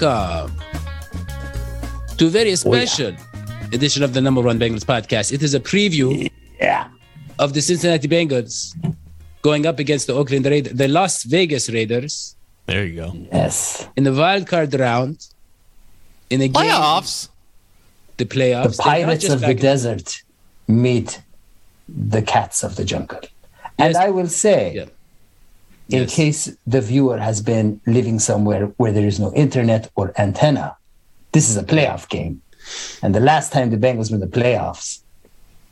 Welcome uh, to a very oh, special edition of the Number One Bengals podcast. It is a preview Yeah. of the Cincinnati Bengals going up against the Oakland Raiders, the Las Vegas Raiders There you go. Yes. in the wild card round in a game, Playoffs. the The playoffs. They're pirates of the desert meet the cats of the jungle. And Yes. I will say, Yeah. In Yes. case the viewer has been living somewhere where there is no internet or antenna, this is a playoff game. And the last time the Bengals were in the playoffs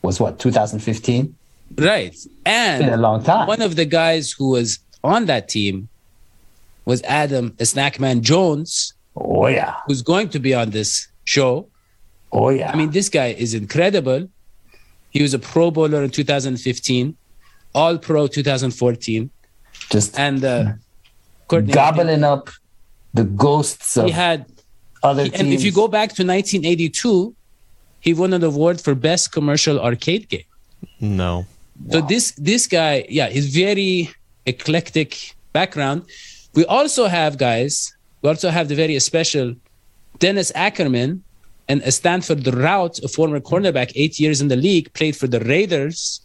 was what, 2015? Right. It's been a And long time. one of the guys who was on that team was Adam Snackman Jones, Oh, yeah. who's going to be on this show. Oh, yeah. I mean, this guy is incredible. He was a Pro Bowler in 2015, All Pro 2014, just and uh, Courtney, gobbling up the ghosts of He had, other he- teams. and if you go back to 1982, he won an award for best commercial arcade game. No. So this this guy, yeah, he's very eclectic background. We also have guys. We also have the very special Dennis Ackerman and a Stanford Routt, a former cornerback, eight years in the league, played for the Raiders.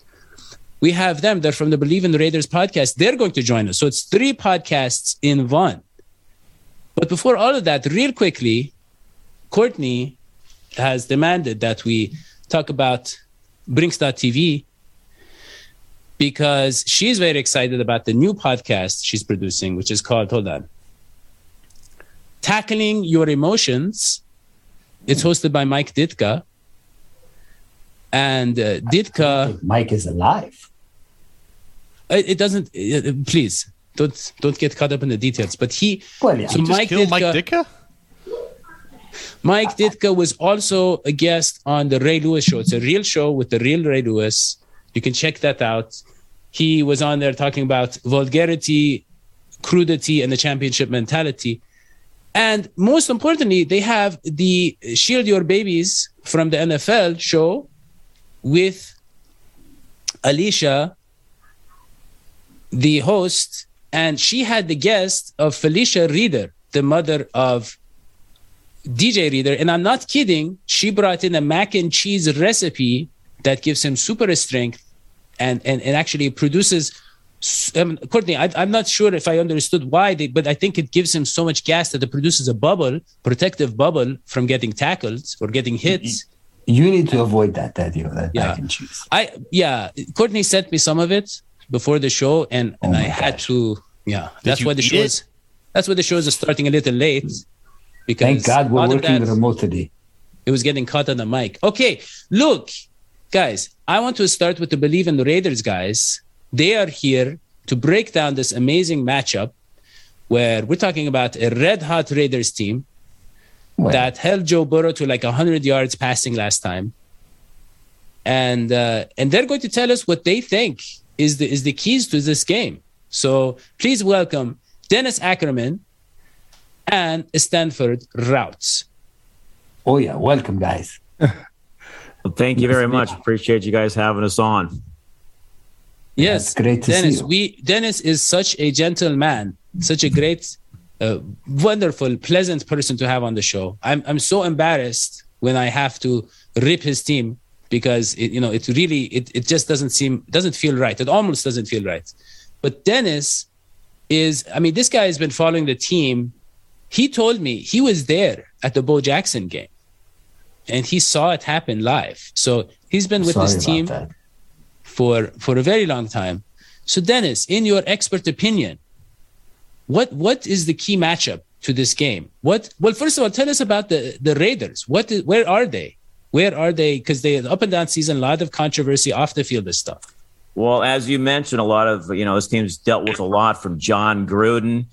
We have them. They're from the Believe in the Raiders podcast. They're going to join us. So it's three podcasts in one. But before all of that, real quickly, Courtney has demanded that we talk about Brinks.tv because she's very excited about the new podcast she's producing, which is called, hold on, Tackling Your Emotions. It's hosted by Mike Ditka. And uh, Ditka, Mike is alive. It, it doesn't, uh, please don't don't get caught up in the details. But he, Well, yeah. So You just Mike killed Mike Ditka- Ditka? Mike Ditka was also a guest on the Ray Lewis show. It's a real show with the real Ray Lewis. You can check that out. He was on there talking about vulgarity, crudity, and the championship mentality. And most importantly, they have the Shield Your Babies from the NFL show with Alicia, the host, and she had the guest of Felicia Reader, the mother of DJ Reader, and I'm not kidding. She brought in a mac and cheese recipe that gives him super strength, and and, and actually produces. Um, Courtney, I, I'm not sure if I understood why, they, but I think it gives him so much gas that it produces a bubble, protective bubble from getting tackled or getting hits. You need to avoid that, Daddy, that Yeah. mac and cheese. I yeah, Courtney sent me some of it before the show, and and Oh I my had to yeah. that's why the show it? is that's why the show is starting a little late. Because Thank God we're working that- remotely. it was getting caught on the mic. Okay, look, guys, I want to start with the Believe in the Raiders guys. They are here to break down this amazing matchup where we're talking about a red hot Raiders team that held Joe Burrow to like 100 yards passing last time. And uh, and they're going to tell us what they think is the is the keys to this game. So please welcome Dennis Ackerman and Stanford Routes. oh yeah, welcome guys. Well, thank you very much. Appreciate you guys having us on. Yes, It's great to see Dennis. you. We Dennis is such a gentleman, such a great, uh, wonderful, pleasant person to have on the show. I'm I'm so embarrassed when I have to rip his team because it, you know it really it, it just doesn't seem doesn't feel right. It almost doesn't feel right. But Dennis is I mean this guy has been following the team. He told me he was there at the Bo Jackson game, and he saw it happen live. So he's been with Sorry this team that. for for a very long time. So Dennis, in your expert opinion, what what is the key matchup to this game. What? Well, first of all, tell us about the the Raiders. What? Is, where are they? Where are they? Because they up and down season, a lot of controversy off the field of stuff. Well, as you mentioned, a lot of you know this team's dealt with a lot from Jon Gruden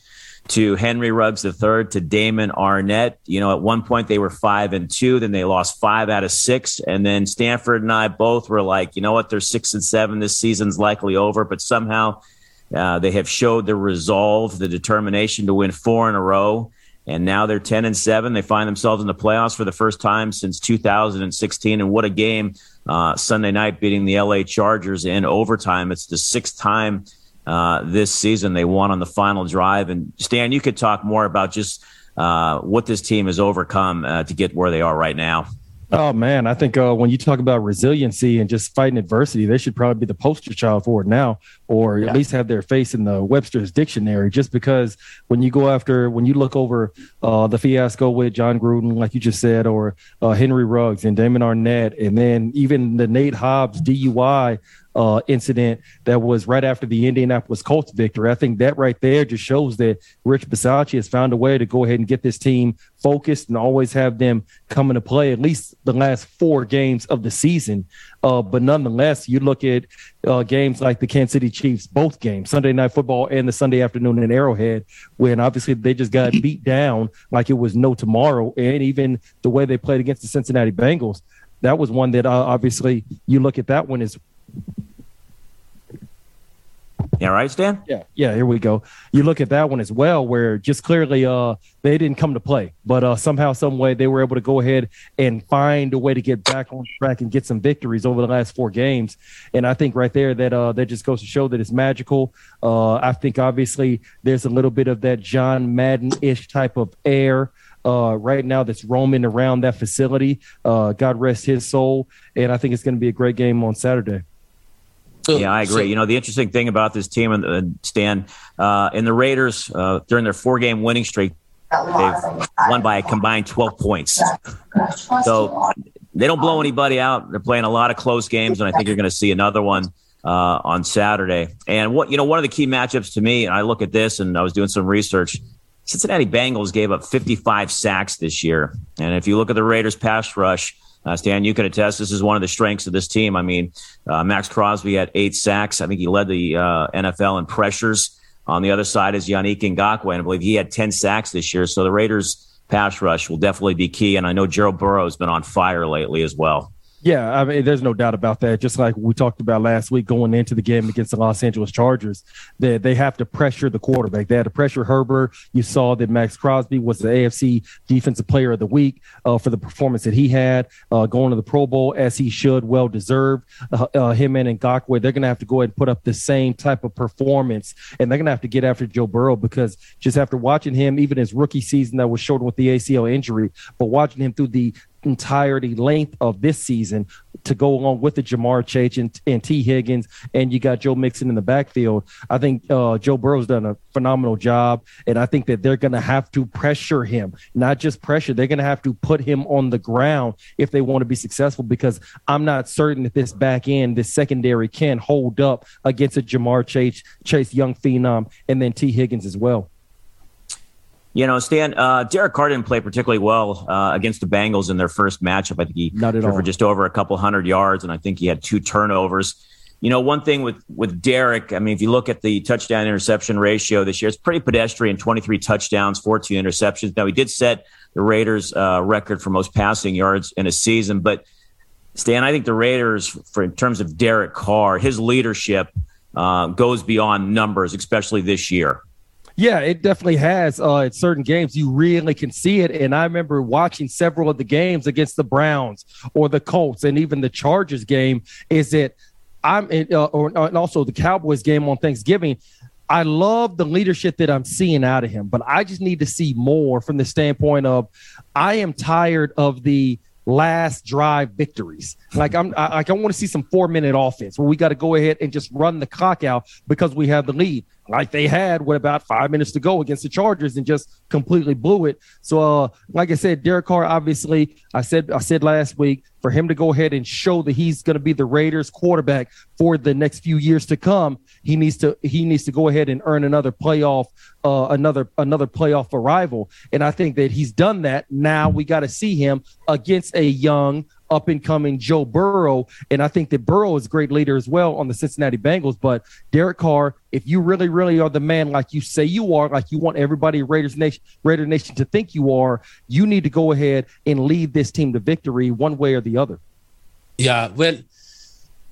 to Henry Ruggs III to Damon Arnette. You know, at one point they were five and two, then they lost five out of six, and then Stanford and I both were like, you know what, they're six and seven. This season's likely over, but somehow uh, they have showed the resolve, the determination to win four in a row. And now they're 10 and 7. They find themselves in the playoffs for the first time since 2016. And what a game uh, Sunday night beating the LA Chargers in overtime. It's the sixth time uh, this season they won on the final drive. And Stan, you could talk more about just uh, what this team has overcome uh, to get where they are right now. Oh man, I think uh, when you talk about resiliency and just fighting adversity, they should probably be the poster child for it now, or yeah. at least have their face in the Webster's dictionary. Just because when you go after, when you look over uh, the fiasco with Jon Gruden, like you just said, or uh, Henry Ruggs and Damon Arnette, and then even the Nate Hobbs DUI uh, incident that was right after the Indianapolis Colts victory. I think that right there just shows that Rich Bisaccia has found a way to go ahead and get this team focused and always have them come into play at least the last four games of the season. Uh, but nonetheless, you look at uh, games like the Kansas City Chiefs, both games, Sunday Night Football and the Sunday afternoon in Arrowhead, when obviously they just got beat down like it was no tomorrow. And even the way they played against the Cincinnati Bengals, that was one that uh, obviously you look at that one as yeah, right, Stan? Yeah, yeah, here we go. You look at that one as well, where just clearly uh they didn't come to play, but uh somehow, some way they were able to go ahead and find a way to get back on track and get some victories over the last four games. And I think right there that uh that just goes to show that it's magical. Uh I think obviously there's a little bit of that John Madden ish type of air uh, right now that's roaming around that facility. Uh, God rest his soul. And I think it's going to be a great game on Saturday. Yeah, I agree. So, you know, the interesting thing about this team and uh, Stan uh, in the Raiders uh, during their four-game winning streak, they've won by a combined 12 points. So they don't blow anybody out. They're playing a lot of close games, and I think you're going to see another one uh, on Saturday. And what you know, one of the key matchups to me, and I look at this, and I was doing some research. Cincinnati Bengals gave up 55 sacks this year, and if you look at the Raiders' pass rush uh, Stan, you can attest this is one of the strengths of this team. I mean, uh, Maxx Crosby had eight sacks. I think he led the uh, NFL in pressures. On the other side is Yannick Ngakoue, and I believe he had 10 sacks this year. So the Raiders' pass rush will definitely be key. And I know Joe Burrow has been on fire lately as well. Yeah, I mean, there's no doubt about that. Just like we talked about last week going into the game against the Los Angeles Chargers, they, they have to pressure the quarterback. They had to pressure Herbert. You saw that Maxx Crosby was the AFC Defensive Player of the Week uh, for the performance that he had uh, going to the Pro Bowl as he should, well deserved. Uh, uh him and Ngakoue, they're going to have to go ahead and put up the same type of performance, and they're going to have to get after Joe Burrow because just after watching him, even his rookie season that was short with the ACL injury, but watching him through the entirety length of this season to go along with the Ja'Marr Chase and, and Tee Higgins, and you got Joe Mixon in the backfield. I think uh, Joe Burrow's done a phenomenal job, and I think that they're going to have to pressure him, not just pressure. They're going to have to put him on the ground if they want to be successful. Because I'm not certain that this back end, this secondary, can hold up against a Ja'Marr Chase, Chase Young phenom, and then Tee Higgins as well. You know, Stan, uh, Derek Carr didn't play particularly well uh, against the Bengals in their first matchup. I think he Not at all. for just over a couple hundred yards, and I think he had two turnovers. You know, one thing with with Derek, I mean, if you look at the touchdown interception ratio this year, it's pretty pedestrian 23 touchdowns, 14 interceptions. Now, he did set the Raiders' uh, record for most passing yards in a season, but Stan, I think the Raiders, for in terms of Derek Carr, his leadership uh, goes beyond numbers, especially this year. Yeah, it definitely has. Uh, certain games, you really can see it. And I remember watching several of the games against the Browns or the Colts and even the Chargers game. Is that I'm in, uh, or, uh, and also the Cowboys game on Thanksgiving. I love the leadership that I'm seeing out of him, but I just need to see more from the standpoint of I am tired of the last drive victories. Like I'm I, like I want to see some four minute offense where we got to go ahead and just run the clock out because we have the lead. Like they had with about five minutes to go against the Chargers and just completely blew it. So, uh, like I said, Derek Carr, obviously, I said I said last week for him to go ahead and show that he's going to be the Raiders quarterback for the next few years to come. He needs to he needs to go ahead and earn another playoff, uh, another another playoff arrival. And I think that he's done that. Now we got to see him against a young up and coming Joe Burrow. And I think that Burrow is a great leader as well on the Cincinnati Bengals. But Derek Carr, if you really, really are the man like you say you are, like you want everybody Raiders Nation, Raider Nation to think you are, you need to go ahead and lead this team to victory one way or the other. Yeah, well,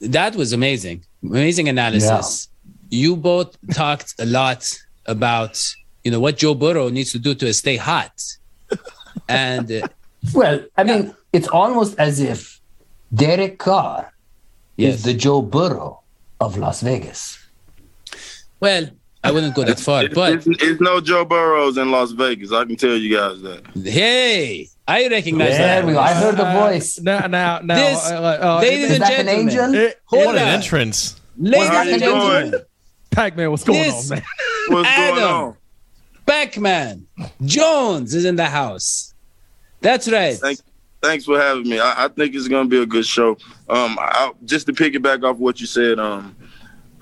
that was amazing. Amazing analysis. Yeah. You both talked a lot about, you know, what Joe Burrow needs to do to stay hot. and uh, well, I mean, it's almost as if Derek Carr yes. is the Joe Burrow of Las Vegas. Well, I wouldn't go that far, but it's, it's, no Joe Burrows in Las Vegas. I can tell you guys that. Hey, I recognize there that. We go. I heard the voice. now, now, now, this, uh, uh, ladies and gentlemen, an it, what an entrance! Ladies and gentlemen, Pac-Man, what's going this, on, man? What's Adam, going on? Pac-Man Jones is in the house. That's right. Thank, thanks for having me. I, I think it's going to be a good show. Um, I, just to piggyback off what you said, um,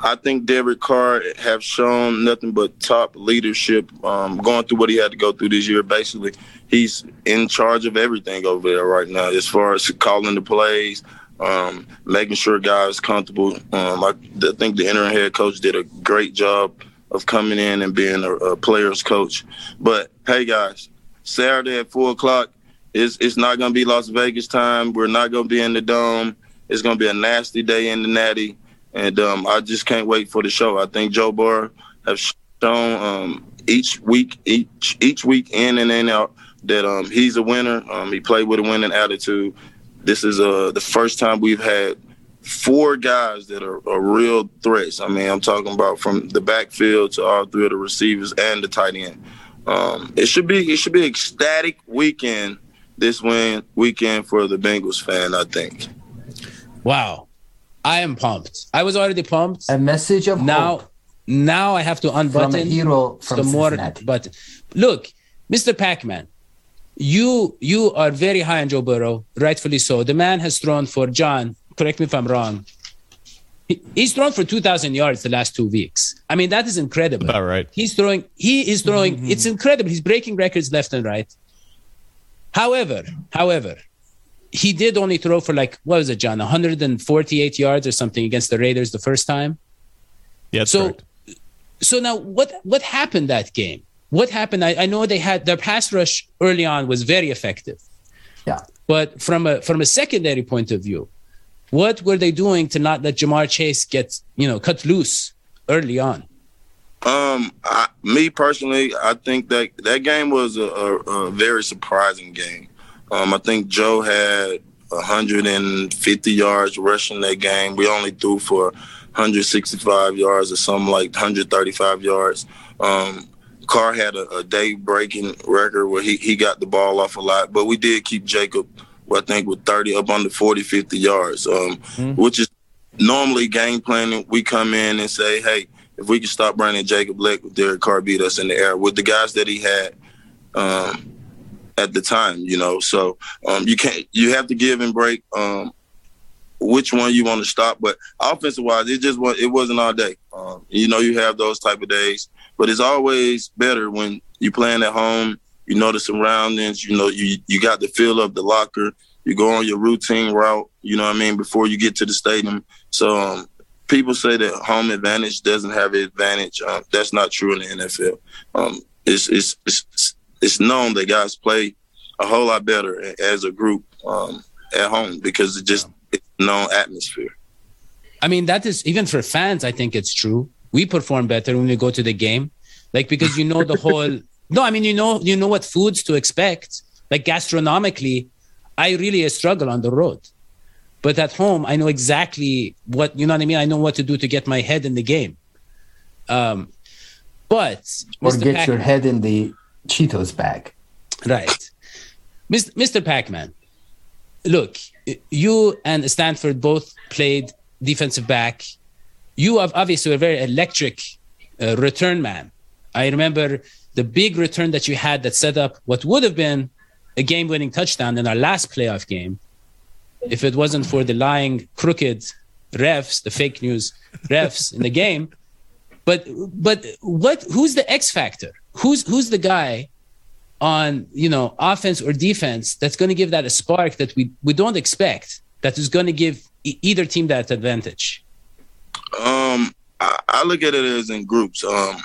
I think Derek Carr have shown nothing but top leadership um, going through what he had to go through this year. Basically, he's in charge of everything over there right now, as far as calling the plays, um, making sure guys comfortable. Um, I, I, think the interim head coach did a great job of coming in and being a, a player's coach. But hey, guys, Saturday at four o'clock, it's it's not gonna be Las Vegas time. We're not gonna be in the dome. It's gonna be a nasty day in the Natty, and um, I just can't wait for the show. I think Joe Burrow have shown um, each week, each each week in and in out that um, he's a winner. Um, he played with a winning attitude. This is uh, the first time we've had four guys that are, are real threats. I mean, I'm talking about from the backfield to all three of the receivers and the tight end. Um, it should be it should be ecstatic weekend this win weekend for the Bengals fan, I think. Wow. I am pumped. I was already pumped. A message of now. Hope. Now I have to unbutton from a hero from the more button. Look, Mr. Pac-Man, you you are very high on Joe Burrow, rightfully so. The man has thrown for John. Correct me if I'm wrong. He, he's thrown for 2,000 yards the last two weeks. I mean, that is incredible. About right. He's throwing. He is throwing. Mm-hmm. It's incredible. He's breaking records left and right. However, however, he did only throw for like what was it, John? 148 yards or something against the Raiders the first time. Yeah, so correct. so now what what happened that game? What happened? I, I know they had their pass rush early on was very effective. Yeah. But from a from a secondary point of view, what were they doing to not let Ja'Marr Chase get you know cut loose early on? Um, I, me personally, I think that that game was a, a, a very surprising game. Um, I think Joe had 150 yards rushing that game. We only threw for 165 yards or something like 135 yards. Um, Carr had a, a day breaking record where he, he got the ball off a lot, but we did keep Jacob, I think, with 30 up under 40, 50 yards, um, mm-hmm. which is normally game planning. We come in and say, hey, if we could stop Brandon Jacob Leck with Derek Carr beat us in the air with the guys that he had um, at the time, you know. So um, you can't you have to give and break um, which one you want to stop. But offensive wise, it just was it wasn't all day. Um, you know, you have those type of days, but it's always better when you're playing at home. You know the surroundings. You know you you got the feel of the locker. You go on your routine route. You know what I mean before you get to the stadium. So um, people say that home advantage doesn't have an advantage. Uh, that's not true in the NFL. Um, it's, it's, it's it's known that guys play a whole lot better as a group um, at home because it just it's known atmosphere. I mean, that is even for fans. I think it's true. We perform better when we go to the game, like because you know the whole. No, I mean you know you know what foods to expect. Like gastronomically, I really struggle on the road. But at home, I know exactly what you know what I mean. I know what to do to get my head in the game. Um, but or Mr. get Pac- your head in the Cheetos bag. Right, Mr. Pac-Man. Look, you and Stanford both played defensive back. You have obviously a very electric uh, return man. I remember the big return that you had that set up what would have been a game winning touchdown in our last playoff game if it wasn't for the lying, crooked refs, the fake news refs in the game. But but what who's the X factor? Who's who's the guy on you know offense or defense that's going to give that a spark that we we don't expect that is going to give e- either team that advantage? Um, I, I, look at it as in groups. Um,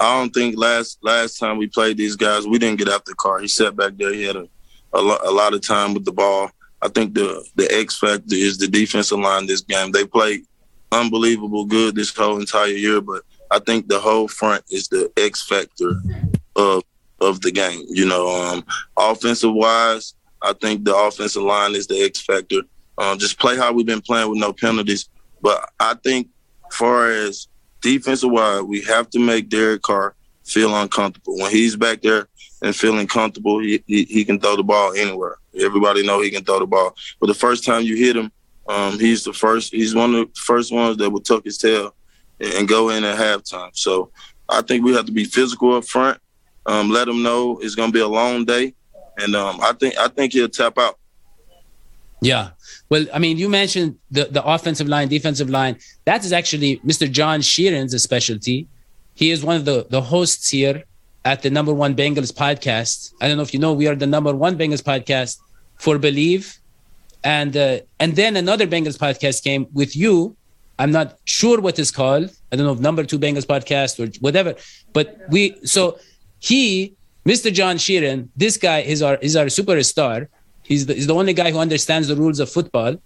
I don't think last last time we played these guys, we didn't get out the car. He sat back there. He had a a, lo- a lot of time with the ball. I think the the X factor is the defensive line this game. They played unbelievable good this whole entire year, but I think the whole front is the X factor of of the game. You know, um, offensive wise, I think the offensive line is the X factor. Um, just play how we've been playing with no penalties. But I think, far as defensive wise, we have to make Derek Carr feel uncomfortable. When he's back there and feeling comfortable, he, he, he can throw the ball anywhere. Everybody know he can throw the ball. But the first time you hit him, um, he's the first. He's one of the first ones that will tuck his tail and go in at halftime. So I think we have to be physical up front. Um, let him know it's going to be a long day, and um, I think I think he'll tap out. Yeah. Well, I mean, you mentioned the, the offensive line, defensive line. That is actually Mr. John Sheeran's specialty. He is one of the, the hosts here at the number one Bengals podcast. I don't know if you know, we are the number one Bengals podcast for Believe and uh, and then another Bengals podcast came with you. I'm not sure what it's called. I don't know if number two Bengals podcast or whatever. But we so he, Mr. John Sheeran, this guy is our is our superstar. He's the, he's the only guy who understands the rules of football,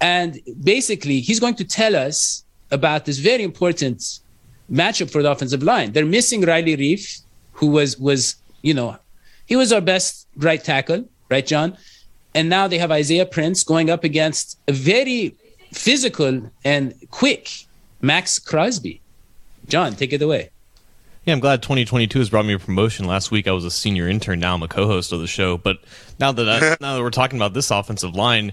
and basically he's going to tell us about this very important matchup for the offensive line. They're missing Riley Reiff, who was was you know he was our best right tackle, right, John? And now they have Isaiah Prince going up against a very physical and quick Maxx Crosby. John, take it away. Yeah, I'm glad 2022 has brought me a promotion. Last week I was a senior intern. Now I'm a co-host of the show. But now that I, now that we're talking about this offensive line,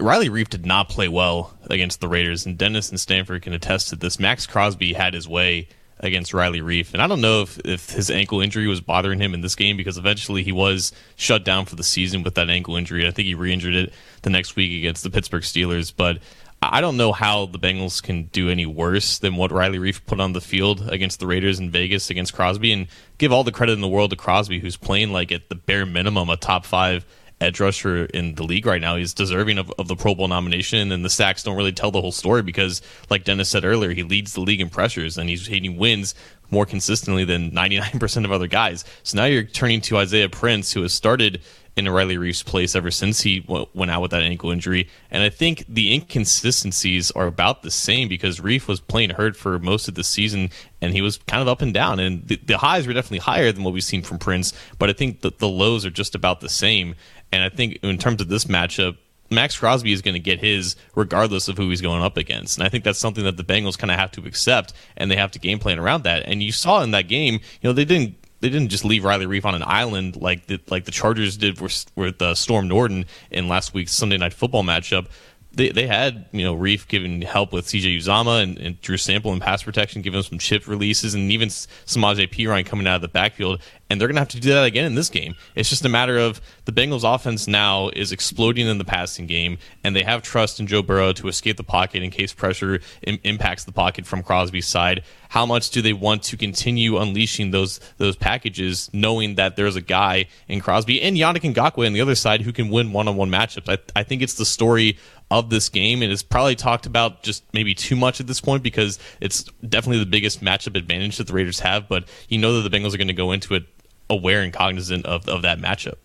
Riley Reiff did not play well against the Raiders, and Dennis and Stanford can attest to this. Maxx Crosby had his way against Riley Reiff. And I don't know if, if his ankle injury was bothering him in this game because eventually he was shut down for the season with that ankle injury. I think he re injured it the next week against the Pittsburgh Steelers. But I don't know how the Bengals can do any worse than what Riley Reiff put on the field against the Raiders in Vegas against Crosby. And give all the credit in the world to Crosby, who's playing like at the bare minimum a top five edge rusher in the league right now. He's deserving of, of the Pro Bowl nomination, and the sacks don't really tell the whole story because, like Dennis said earlier, he leads the league in pressures and he's he wins more consistently than 99% of other guys. So now you're turning to Isaiah Prince, who has started in Riley Reiff's place ever since he went out with that ankle injury. And I think the inconsistencies are about the same because Reiff was playing hurt for most of the season and he was kind of up and down. And the, the highs were definitely higher than what we've seen from Prince, but I think the lows are just about the same. And I think in terms of this matchup, Maxx Crosby is going to get his regardless of who he's going up against. And I think that's something that the Bengals kind of have to accept and they have to game plan around that. And you saw in that game, you know, they didn't they didn't just leave Riley Reiff on an island like the, like the Chargers did with, with uh, Storm Norton in last week's Sunday Night Football matchup they, they had you know Reiff giving help with CJ Uzomah and, and, Drew Sample in pass protection, giving them some chip releases, and even Samaje Perine coming out of the backfield. And they're going to have to do that again in this game. It's just a matter of the Bengals' offense now is exploding in the passing game, and they have trust in Joe Burrow to escape the pocket in case pressure Im- impacts the pocket from Crosby's side. How much do they want to continue unleashing those those packages, knowing that there's a guy in Crosby and Yannick Ngakoue on the other side who can win one on one matchups? I, I think it's the story of this game and it's probably talked about just maybe too much at this point because it's definitely the biggest matchup advantage that the Raiders have. But you know that the Bengals are going to go into it aware and cognizant of, of that matchup.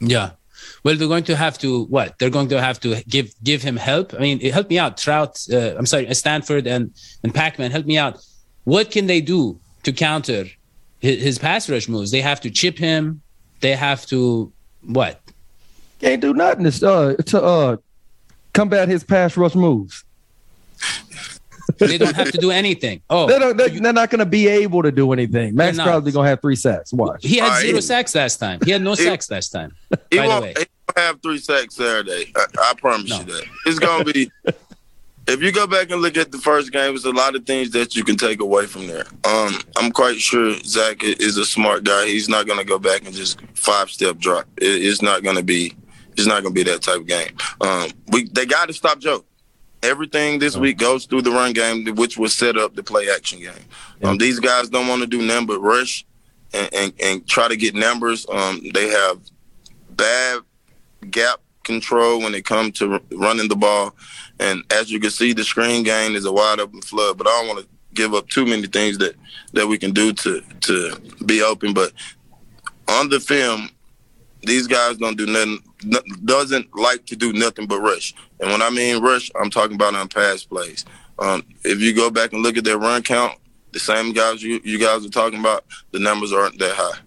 Yeah. Well, they're going to have to what? They're going to have to give give him help. I mean, help me out, Trout. Uh, I'm sorry, Stanford and and Pacman. Help me out. What can they do to counter his, his pass rush moves? They have to chip him. They have to what? Can't do nothing to uh, to uh, combat his pass rush moves. they don't have to do anything. Oh, they don't, they're, they're not going to be able to do anything. Maxx Crosby going to have three sacks. Watch. He had zero sacks last time. He had no sacks last time. He won't, he won't, have three sacks Saturday. I, I promise no. you that. It's going to be if you go back and look at the first game, there's a lot of things that you can take away from there. Um, I'm quite sure Zac is a smart guy. He's not going to go back and just five step drop. It, it's not going to be. It's not going to be that type of game. Um, we they got to stop Joe. Everything this week goes through the run game, which was set up the play action game. Um, these guys don't want to do nothing but rush and, and, and try to get numbers. Um, they have bad gap control when it comes to running the ball. And as you can see, the screen game is a wide open flood. But I don't want to give up too many things that that we can do to to be open. But on the film, these guys don't do nothing. Doesn't like to do nothing but rush. And when I mean rush, I'm talking about on pass plays. Um, if you go back and look at their run count, the same guys you, you guys are talking about, the numbers aren't that high.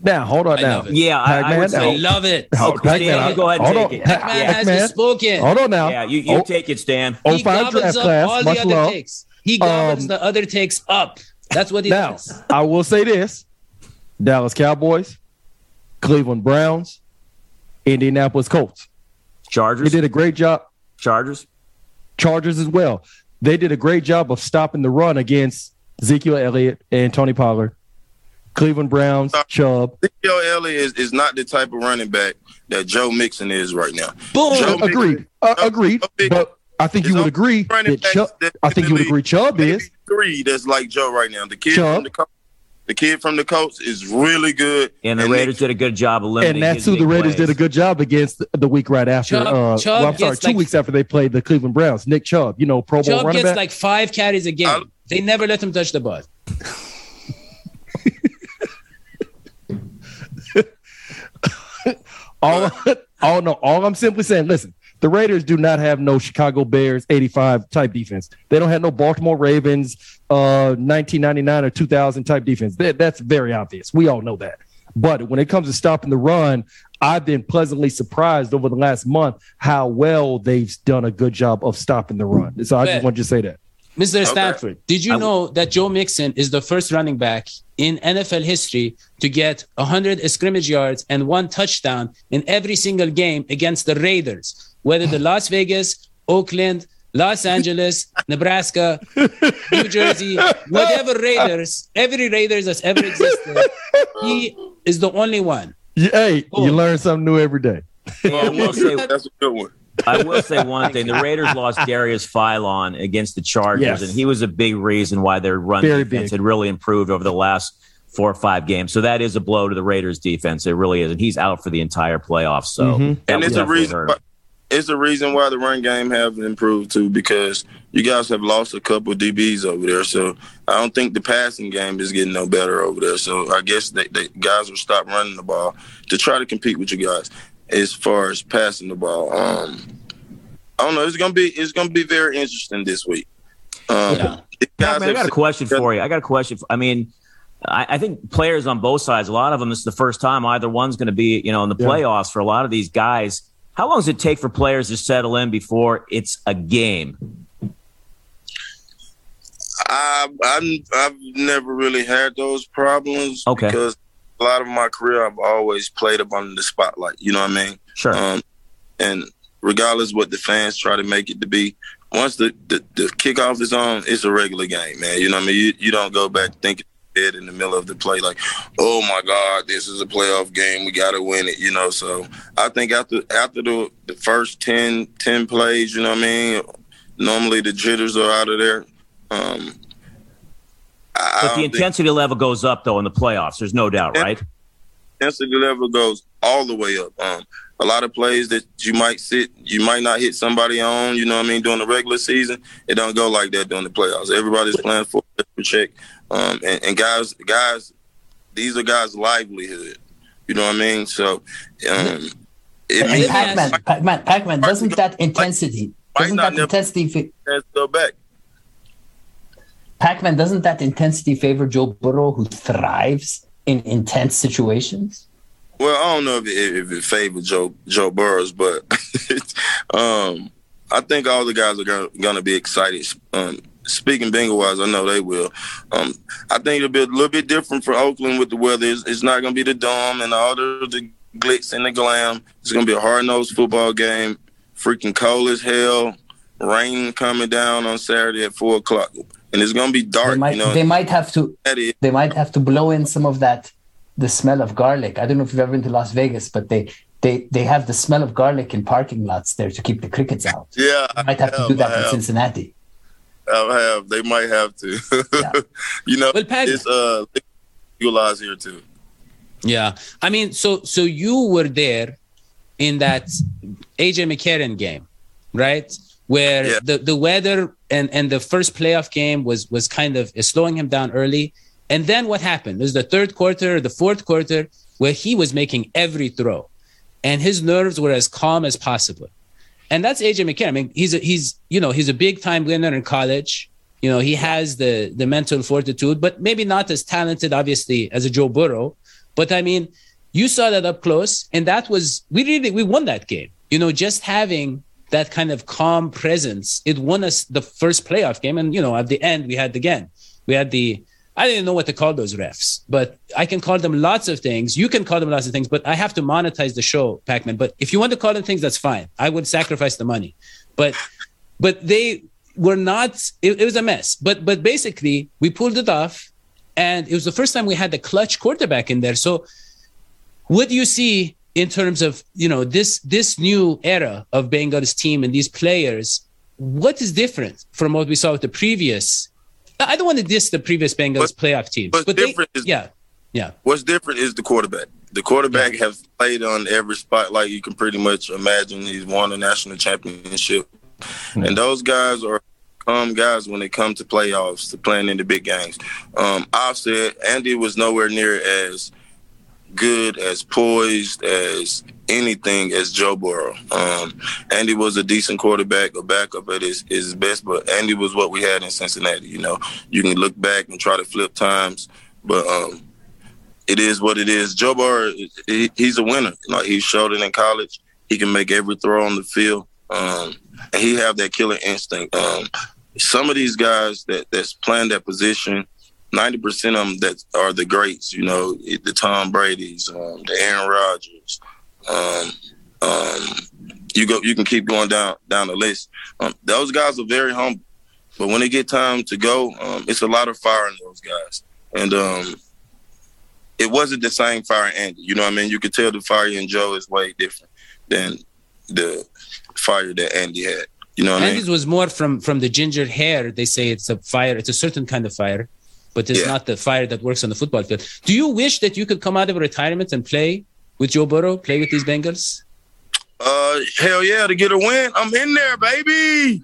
Now, hold on I now. love. Yeah, I, I would I say. love it. Hold, Okay, Stan, Pac-Man, you go ahead and hold take on. it. Pa- Man Yeah. has Pac-Man, spoken. Hold on now. Yeah, you, you Oh, take it, Stan. oh, he five gobbles draft up class. all Much the other love. takes. He gobbles Um, the other takes up. That's what he Now, does. I will say this: Dallas Cowboys, Cleveland Browns, Indianapolis Colts. Chargers. They did a great job. Chargers. Chargers as well. They did a great job of stopping the run against Ezekiel Elliott and Tony Pollard. Cleveland Browns, Chubb. Ezekiel Elliott is, is not the type of running back that Joe Mixon is right now. Boom. Joe Mixon- agreed. Uh, agreed. But I think you would agree that Chubb. I think you would agree Chubb is. three that's like Joe right now. The kid Chubb. from the Colts, the kid from the Colts is really good. And the Nick- Raiders did a good job of eliminating And that's his who the Raiders plays. did a good job against the, the week right after. Chubb- uh, Chubb well, I'm sorry, two like- weeks after they played the Cleveland Browns. Nick Chubb, you know, Pro Bowl Chubb running gets back. like five carries a game. I- They never let him touch the ball. all, all no, all I'm simply saying, listen, the Raiders do not have no Chicago Bears 85 type defense. They don't have no Baltimore Ravens uh 1999 or 2000 type defense. That, that's very obvious. We all know that. But when it comes to stopping the run, I've been pleasantly surprised over the last month how well they've done a good job of stopping the run. So I just Bet. want to say that. Mr. Stanford, did you know that Joe Mixon is the first running back in NFL history to get 100 scrimmage yards and one touchdown in every single game against the Raiders, whether the Las Vegas, Oakland, Los Angeles, Nebraska, New Jersey, whatever Raiders, every Raiders that's ever existed, he is the only one. You- Hey, Cool. you learn something new every day. Hey, I will say That's a good one. I will say one thing: the Raiders lost Darius Philon against the Chargers, Yes. and he was a big reason why their run Very defense big. had really improved over the last four or five games. So that is a blow to the Raiders' defense. It really is, and he's out for the entire playoffs. So Mhm. and it's a reason. hurt. Why, it's the reason why the run game have improved too, because you guys have lost a couple of DBs over there. So I don't think the passing game is getting no better over there. So I guess they, they guys will stop running the ball to try to compete with you guys as far as passing the ball. Um, I don't know. It's gonna be it's gonna be very interesting this week. Um, Yeah. these guys Pat, man, I got a question for you. I got a question. For, I mean, I, I think players on both sides, a lot of them, this is the first time either one's going to be, you know, in the Yeah. playoffs for a lot of these guys. How long does it take for players to settle in before it's a game? I, I'm, I've never really had those problems Okay. because a lot of my career I've always played up under the spotlight. You know what I mean? Sure. Um, and regardless what the fans try to make it to be, once the, the, the kickoff is on, it's a regular game, man. You know what I mean? You, you don't go back thinking in the middle of the play like, oh my God, this is a playoff game. We got to win it, you know? So I think after after the, the first 10, 10 plays, you know what I mean? Normally the jitters are out of there. Um, I, but the think- intensity level goes up, though, in the playoffs. There's no doubt, right? intensity level goes all the way up. Um, a lot of plays that you might sit, you might not hit somebody on. You know what I mean? During the regular season, it don't go like that during the playoffs. Everybody's playing for check, um, and, and guys, guys, these are guys' livelihood. You know what I mean? So, um, it means Pac-Man, Pac-Man, Pac-Man, doesn't that intensity, doesn't that intensity, fa- go back. Pac-Man, doesn't that intensity favor Joe Burrow, who thrives in intense situations? Well, I don't know if it, if it favors Joe Joe Burrows, but um, I think all the guys are gonna, gonna be excited. Um, speaking Bengal wise, I know they will. Um, I think it'll be a little bit different for Oakland with the weather. It's, it's not gonna be the dome and all the, the glitz and the glam. It's gonna be a hard nosed football game. Freaking cold as hell. rain coming down on Saturday at four o'clock, and it's gonna be dark. They might, you know, they might have to. They might have to blow in some of that, the smell of garlic. I don't know if you've ever been to Las Vegas, but they they they have the smell of garlic in parking lots there to keep the crickets out. yeah, They might have to do that in Cincinnati. I have. They might have to. Yeah. you know, Well, Pat- it's uh legalized here too. Yeah, I mean, so so you were there in that AJ McCarron game, right? Where Yeah. the the weather and and the first playoff game was was kind of slowing him down early, and then what happened? It was the third quarter, the fourth quarter, where he was making every throw, and his nerves were as calm as possible, and that's AJ McCarron. I mean, he's a, he's you know he's a big time winner in college. You know, he has the the mental fortitude, but maybe not as talented, obviously, as a Joe Burrow. But I mean, you saw that up close, and that was we really we won that game. You know, just having that kind of calm presence, it won us the first playoff game. And you know, at the end, we had again, we had the I didn't know what to call those refs, but I can call them lots of things. You can call them lots of things, but I have to monetize the show, Pac-Man. But if you want to call them things, that's fine. I would sacrifice the money, but but they were not. It, it was a mess. But but basically, we pulled it off, and it was the first time we had the clutch quarterback in there. So what do you see in terms of you know this this new era of Bengals team and these players? What is different from what we saw with the previous? I don't want to diss the previous Bengals But- playoff teams, what's but they, different is- yeah, yeah, What's different is the quarterback. The quarterback has played on every spotlight you can pretty much imagine. He's won a national championship, and those guys are um guys when they come to playoffs to playing in the big games. Um, said Andy was nowhere near as good, as poised as anything as Joe Burrow. Um, Andy was a decent quarterback, a backup at his, his best, but Andy was what we had in Cincinnati. You know, you can look back and try to flip times, but um, it is what it is. Joe Burrow, he, he's a winner. Like he showed it in college. He can make every throw on the field, um, and he have that killer instinct. Um, some of these guys that that's playing that position, ninety percent of them that are the greats. You know, the Tom Brady's, um, the Aaron Rodgers. Um, um, you go, you can keep going down down the list. Um, those guys are very humble, but when they get time to go, um, it's a lot of fire in those guys, and um, it wasn't the same fire in Andy. You know what I mean? You could tell the fire in Joe is way different than the fire that Andy had. You know what I mean? Andy's was more from from the ginger hair. They say it's a fire. It's a certain kind of fire, but it's Yeah. not the fire that works on the football field. Do you wish that you could come out of retirement and play with Joe Burrow, play with these Bengals? Uh, hell yeah, to get a win, I'm in there, baby.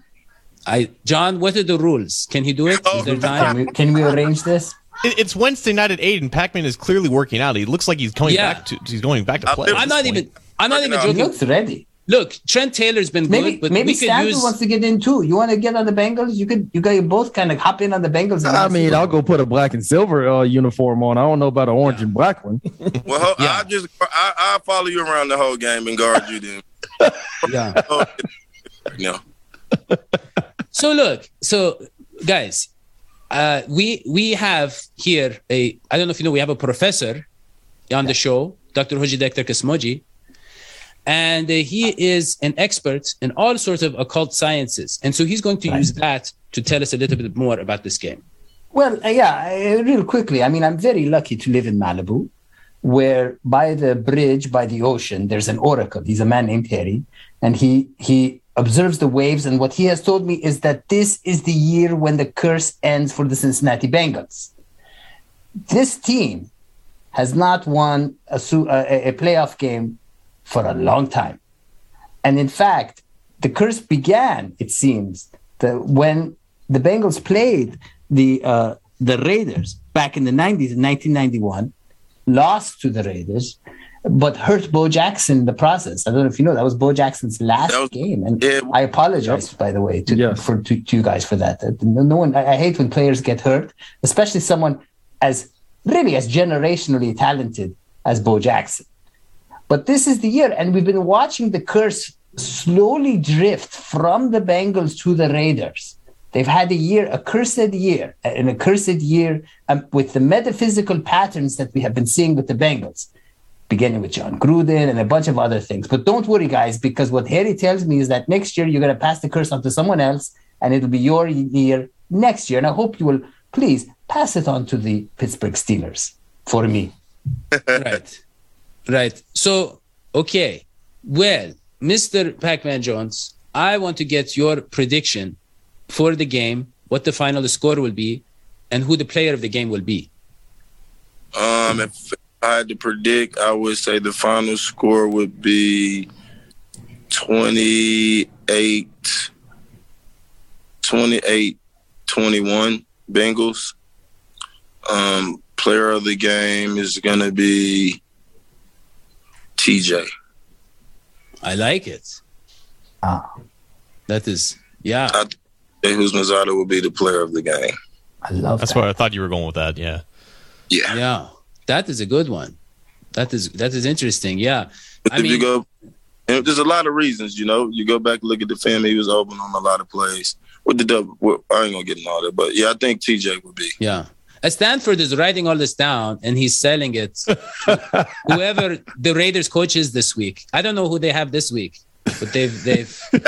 I John, what are the rules? Can he do it? Is there Can time? we, can we arrange this? It's Wednesday night at eight, and Pac-Man is clearly working out. He looks like he's coming Yeah. back to he's going back to play. I'm not point. even. I'm not even Working out. He joking. looks ready. Look, Trent Taylor's been Maybe good, but maybe we could use. wants to get in too. You want to get on the Bengals? You could. You guys both kind of hop in on the Bengals. I mean, I'll go put a black and silver uh, uniform on. I don't know about an orange and black one. Well, ho- Yeah. I just I I follow you around the whole game and guard you then. Yeah. Oh, no. So look, so guys, uh, we we have here a I don't know if you know we have a professor on the show, Dr. Hoji Dr. Kismoji, and uh, he is an expert in all sorts of occult sciences, and so he's going to use that to tell us a little bit more about this game. Well, uh, yeah, uh, real quickly. I mean, I'm very lucky to live in Malibu, where by the bridge, by the ocean, there's an oracle. He's a man named Harry, and he he observes the waves. And what he has told me is that this is the year when the curse ends for the Cincinnati Bengals. This team has not won a, a, a playoff game for a long time. And in fact, the curse began, it seems, the, when the Bengals played the uh, the Raiders back in the 90s in 1991, lost to the Raiders, but hurt Bo Jackson in the process. I don't know if you know that was Bo Jackson's last was- game, and yeah. I apologize by the way to Yes. for to, to you guys for that. Uh, No, no one. I, I hate when players get hurt, especially someone as really as generationally talented as Bo Jackson. But this is the year, and we've been watching the curse slowly drift from the Bengals to the Raiders. They've had a year, a cursed year, an accursed year um, with the metaphysical patterns that we have been seeing with the Bengals. beginning with Jon Gruden and a bunch of other things. But don't worry, guys, because what Harry tells me is that next year you're going to pass the curse on to someone else, and it'll be your year next year. And I hope you will please pass it on to the Pittsburgh Steelers for me. right, right. So, okay, well, Mr. Pac-Man Jones, I want to get your prediction for the game, what the final score will be, and who the player of the game will be. Um, if I had to predict, I would say the final score would be 28, 28 21 Bengals. Um, player of the game is going to be TJ. I like it. Ah, That is, yeah. I think who's Mazzata will be the player of the game. I love That's that. why I thought you were going with that. Yeah. Yeah. Yeah, that is a good one. That is that is interesting. Yeah, But I if you mean- go, and there's a lot of reasons, you know. You go back and look at the family, he was open on a lot of plays with the double. Well, I ain't gonna get in all that, but yeah, I think TJ would be. yeah. Uh, Stanford is writing all this down and he's selling it. to Whoever the Raiders coach is this week, I don't know who they have this week, but they've they've.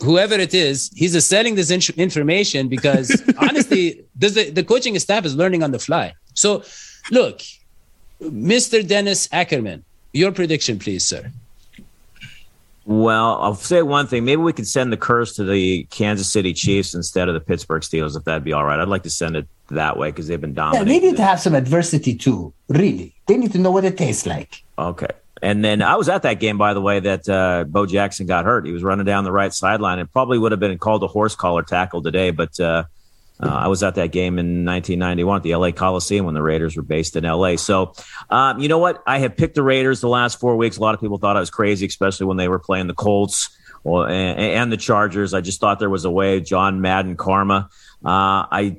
Whoever it is, he's selling this in- information because honestly, does the, the coaching staff is learning on the fly. So, look, Mr. Dennis Ackerman, your prediction, please, sir. Well, I'll say one thing. Maybe we could send the curse to the Kansas City Chiefs instead of the Pittsburgh Steelers, if that'd be all right. I'd like to send it that way because they've been Yeah, they need to have some adversity too. Really, they need to know what it tastes like. Okay. And then I was at that game, by the way, that uh, Bo Jackson got hurt. He was running down the right sideline. and probably would have been called a horse collar tackle today, but uh, uh, I was at that game in 1991 at the LA Coliseum when the Raiders were based in LA. So, um, you know what? I have picked the Raiders the last four weeks. A lot of people thought I was crazy, especially when they were playing the Colts or, and, and the Chargers. I just thought there was a way. John Madden karma. Uh, I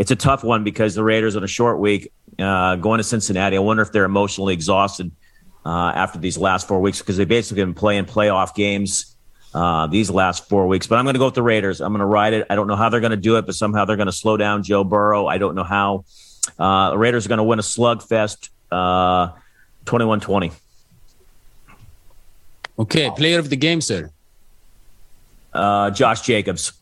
it's a tough one because the Raiders on a short week uh, going to Cincinnati. I wonder if they're emotionally exhausted uh, after these last four weeks because they've basically been playing playoff games uh, these last four weeks. But I'm going to go with the Raiders. I'm going to ride it. I don't know how they're going to do it, but somehow they're going to slow down Joe Burrow. I don't know how. Uh, the Raiders are going to win a slugfest uh, 21 20. Okay, player of the game, sir. Uh, Josh Jacobs,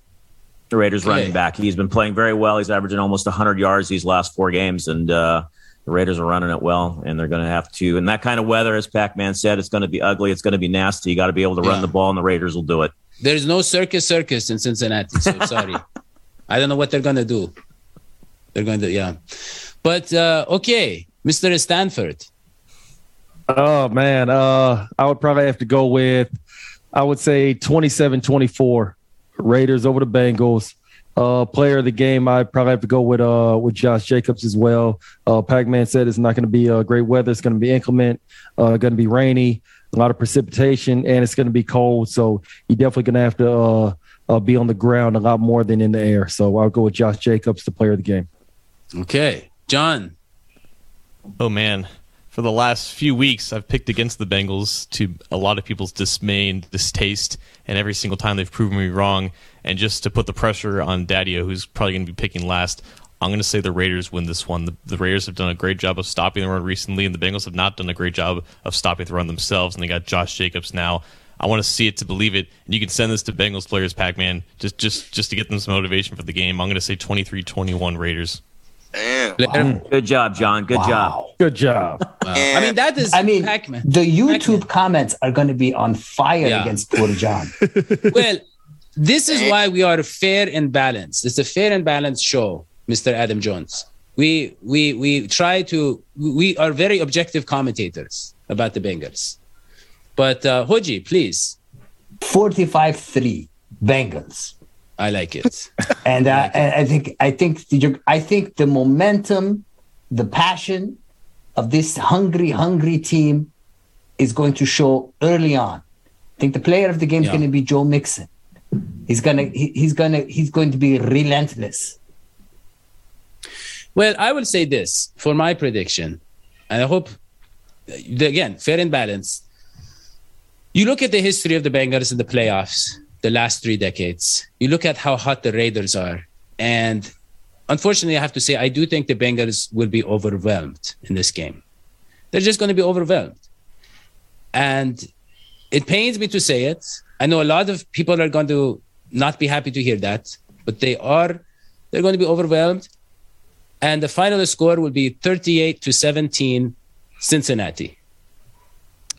the Raiders Okay. running back. He's been playing very well. He's averaging almost 100 yards these last four games, and uh, the Raiders are running it well. And they're going to have to. In that kind of weather, as Pac-Man said, it's going to be ugly. It's going to be nasty. You got to be able to Yeah. run the ball, and the Raiders will do it. There's no circus circus in Cincinnati. So sorry. I don't know what they're gonna do. They're going to yeah. But uh, okay, Mr. Stanford. Oh man, uh, I would probably have to go with, I would say 27-24, Raiders over the Bengals. Uh, player of the game, I probably have to go with uh with Josh Jacobs as well. Uh, Pac-Man said it's not going to be uh, great weather. It's going to be inclement. Uh, going to be rainy, a lot of precipitation, and it's going to be cold. So you're definitely going to have to uh, uh, be on the ground a lot more than in the air. So I'll go with Josh Jacobs, the player of the game. Okay, John. Oh man, for the last few weeks, I've picked against the Bengals to a lot of people's dismay and distaste, and every single time they've proven me wrong. And just to put the pressure on Daddio, who's probably going to be picking last, I'm going to say the Raiders win this one. The, the Raiders have done a great job of stopping the run recently, and the Bengals have not done a great job of stopping the run themselves. And they got Josh Jacobs now. I want to see it to believe it. And you can send this to Bengals players, Pac-Man, just just just to get them some motivation for the game. I'm going to say 23-21 Raiders. Damn. Player- Good job, John. Good job. Good job. Wow. I mean, that is I mean, Pac-Man. the YouTube Pac-Man. comments are going to be on fire Yeah. against poor John. well, this is why we are fair and balanced. It's a fair and balanced show, Mr. Adam Jones. We we we try to we are very objective commentators about the Bengals. But uh, Hoji, please, 45-3 Bengals. I like it. And uh, and I think I think the, I think the momentum, the passion of this hungry, hungry team is going to show early on. I think the player of the game is Yeah. going to be Joe Mixon. He's gonna he, he's gonna he's going to be relentless. Well, I will say this for my prediction, and I hope again fair and balanced. You look at the history of the Bengals in the playoffs, the last three decades. You look at how hot the Raiders are, and unfortunately, I have to say I do think the Bengals will be overwhelmed in this game. they're just going to be overwhelmed. And it pains me to say it. I know a lot of people are going to not be happy to hear that, but they are. They're going to be overwhelmed, and the final score will be 38 to 17, Cincinnati.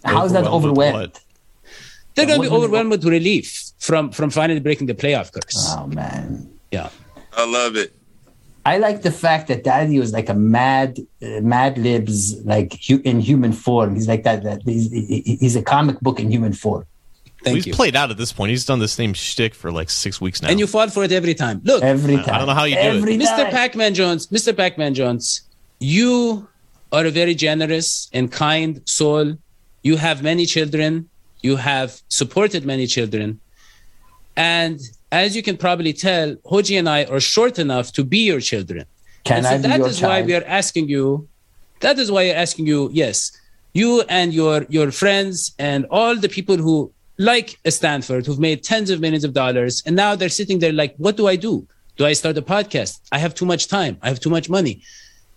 How's that overwhelmed? They're going to be overwhelmed with relief from from finally breaking the playoff curse. Oh man, yeah, I love it. I like the fact that Daddy was like a mad, uh, Mad Libs, like hu- in human form. He's like that. That he's, he's a comic book in human form. Thank He's you. played out at this point. He's done the same shtick for like six weeks now. and you fall for it every time. Look, Every time. I don't know how you do it. Every Mr. time. Pac-Man Jones, Mr. Pac-Man Jones, you are a very generous and kind soul. You have many children. You have supported many children. And as you can probably tell, Hoji and I are short enough to be your children. Can and I so be that your is why we are asking you. That is why you're asking you. Yes, you and your your friends and all the people who like Stanford, who've made tens of millions of dollars, and now they're sitting there like, what do I do? Do I start a podcast? I have too much time. I have too much money.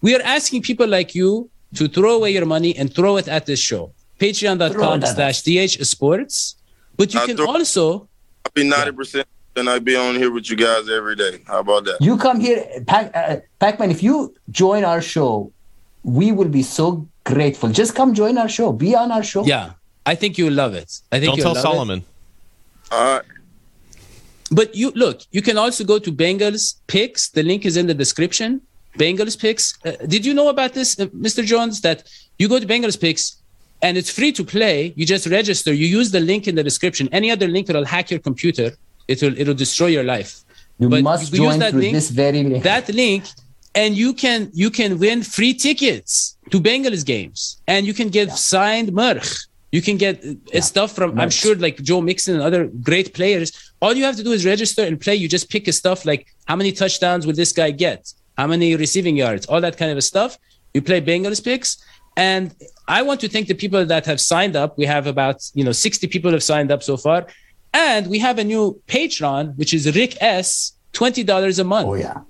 We are asking people like you to throw away your money and throw it at this show. Patreon.com it slash DH Sports. But you I'll can throw- also I'll be ninety percent, and I'll be on here with you guys every day. How about that? You come here, Pac, uh, Pac-Man. If you join our show, we will be so grateful. Just come join our show. Be on our show. Yeah, I think you'll love it. I think Don't you'll tell love it. Solomon. All right. But you look, you can also go to Bengals picks. The link is in the description. Bengals picks. Uh, did you know about this, uh, Mr. Jones? That you go to Bengals picks and it's free to play. You just register. You use the link in the description. Any other link that'll hack your computer, it'll it'll destroy your life. You But must you use that link- this very link. That link, and you can you can win free tickets to Bengals games, and you can get signed merch. You can get uh, stuff from I'm sure like Joe Mixon and other great players. All you have to do is register and play. You just pick a stuff like how many touchdowns will this guy get? How many receiving yards? All that kind of stuff. You play Bengals picks. And I want to thank the people that have signed up. We have about, you know, 60 people have signed up so far. And we have a new patron, which is Rick S, $20 a month. oh yeah.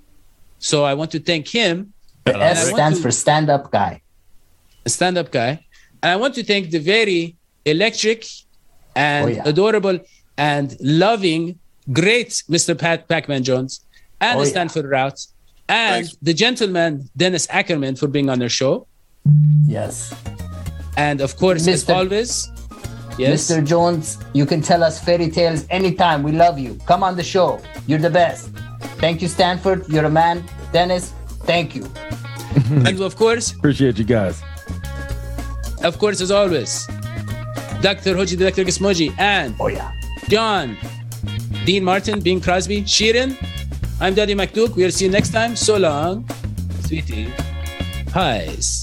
So I want to thank him, The I S want stands to- for stand-up guy. stand-up guy. And I want to thank the very electric and Oh, yeah. adorable and loving, great Mr. Pat Pac-Man Jones and Oh, the yeah. Stanford Routt and Thanks. the gentleman Dennis Ackerman for being on their show. Yes. And of course, as Mr. always, yes, Mr. Jones, you can tell us fairy tales anytime. We love you. Come on the show. You're the best. Thank you, Stanford. You're a man. Dennis, thank you. and of course, Appreciate you guys. of course, as always, Dr. Hoji, Dr. Gismoji, and Oh yeah. John, Dean Martin, Bing Crosby, Sheeran. I'm Daddy McDuke. We'll see you next time. So long, sweetie. Pies.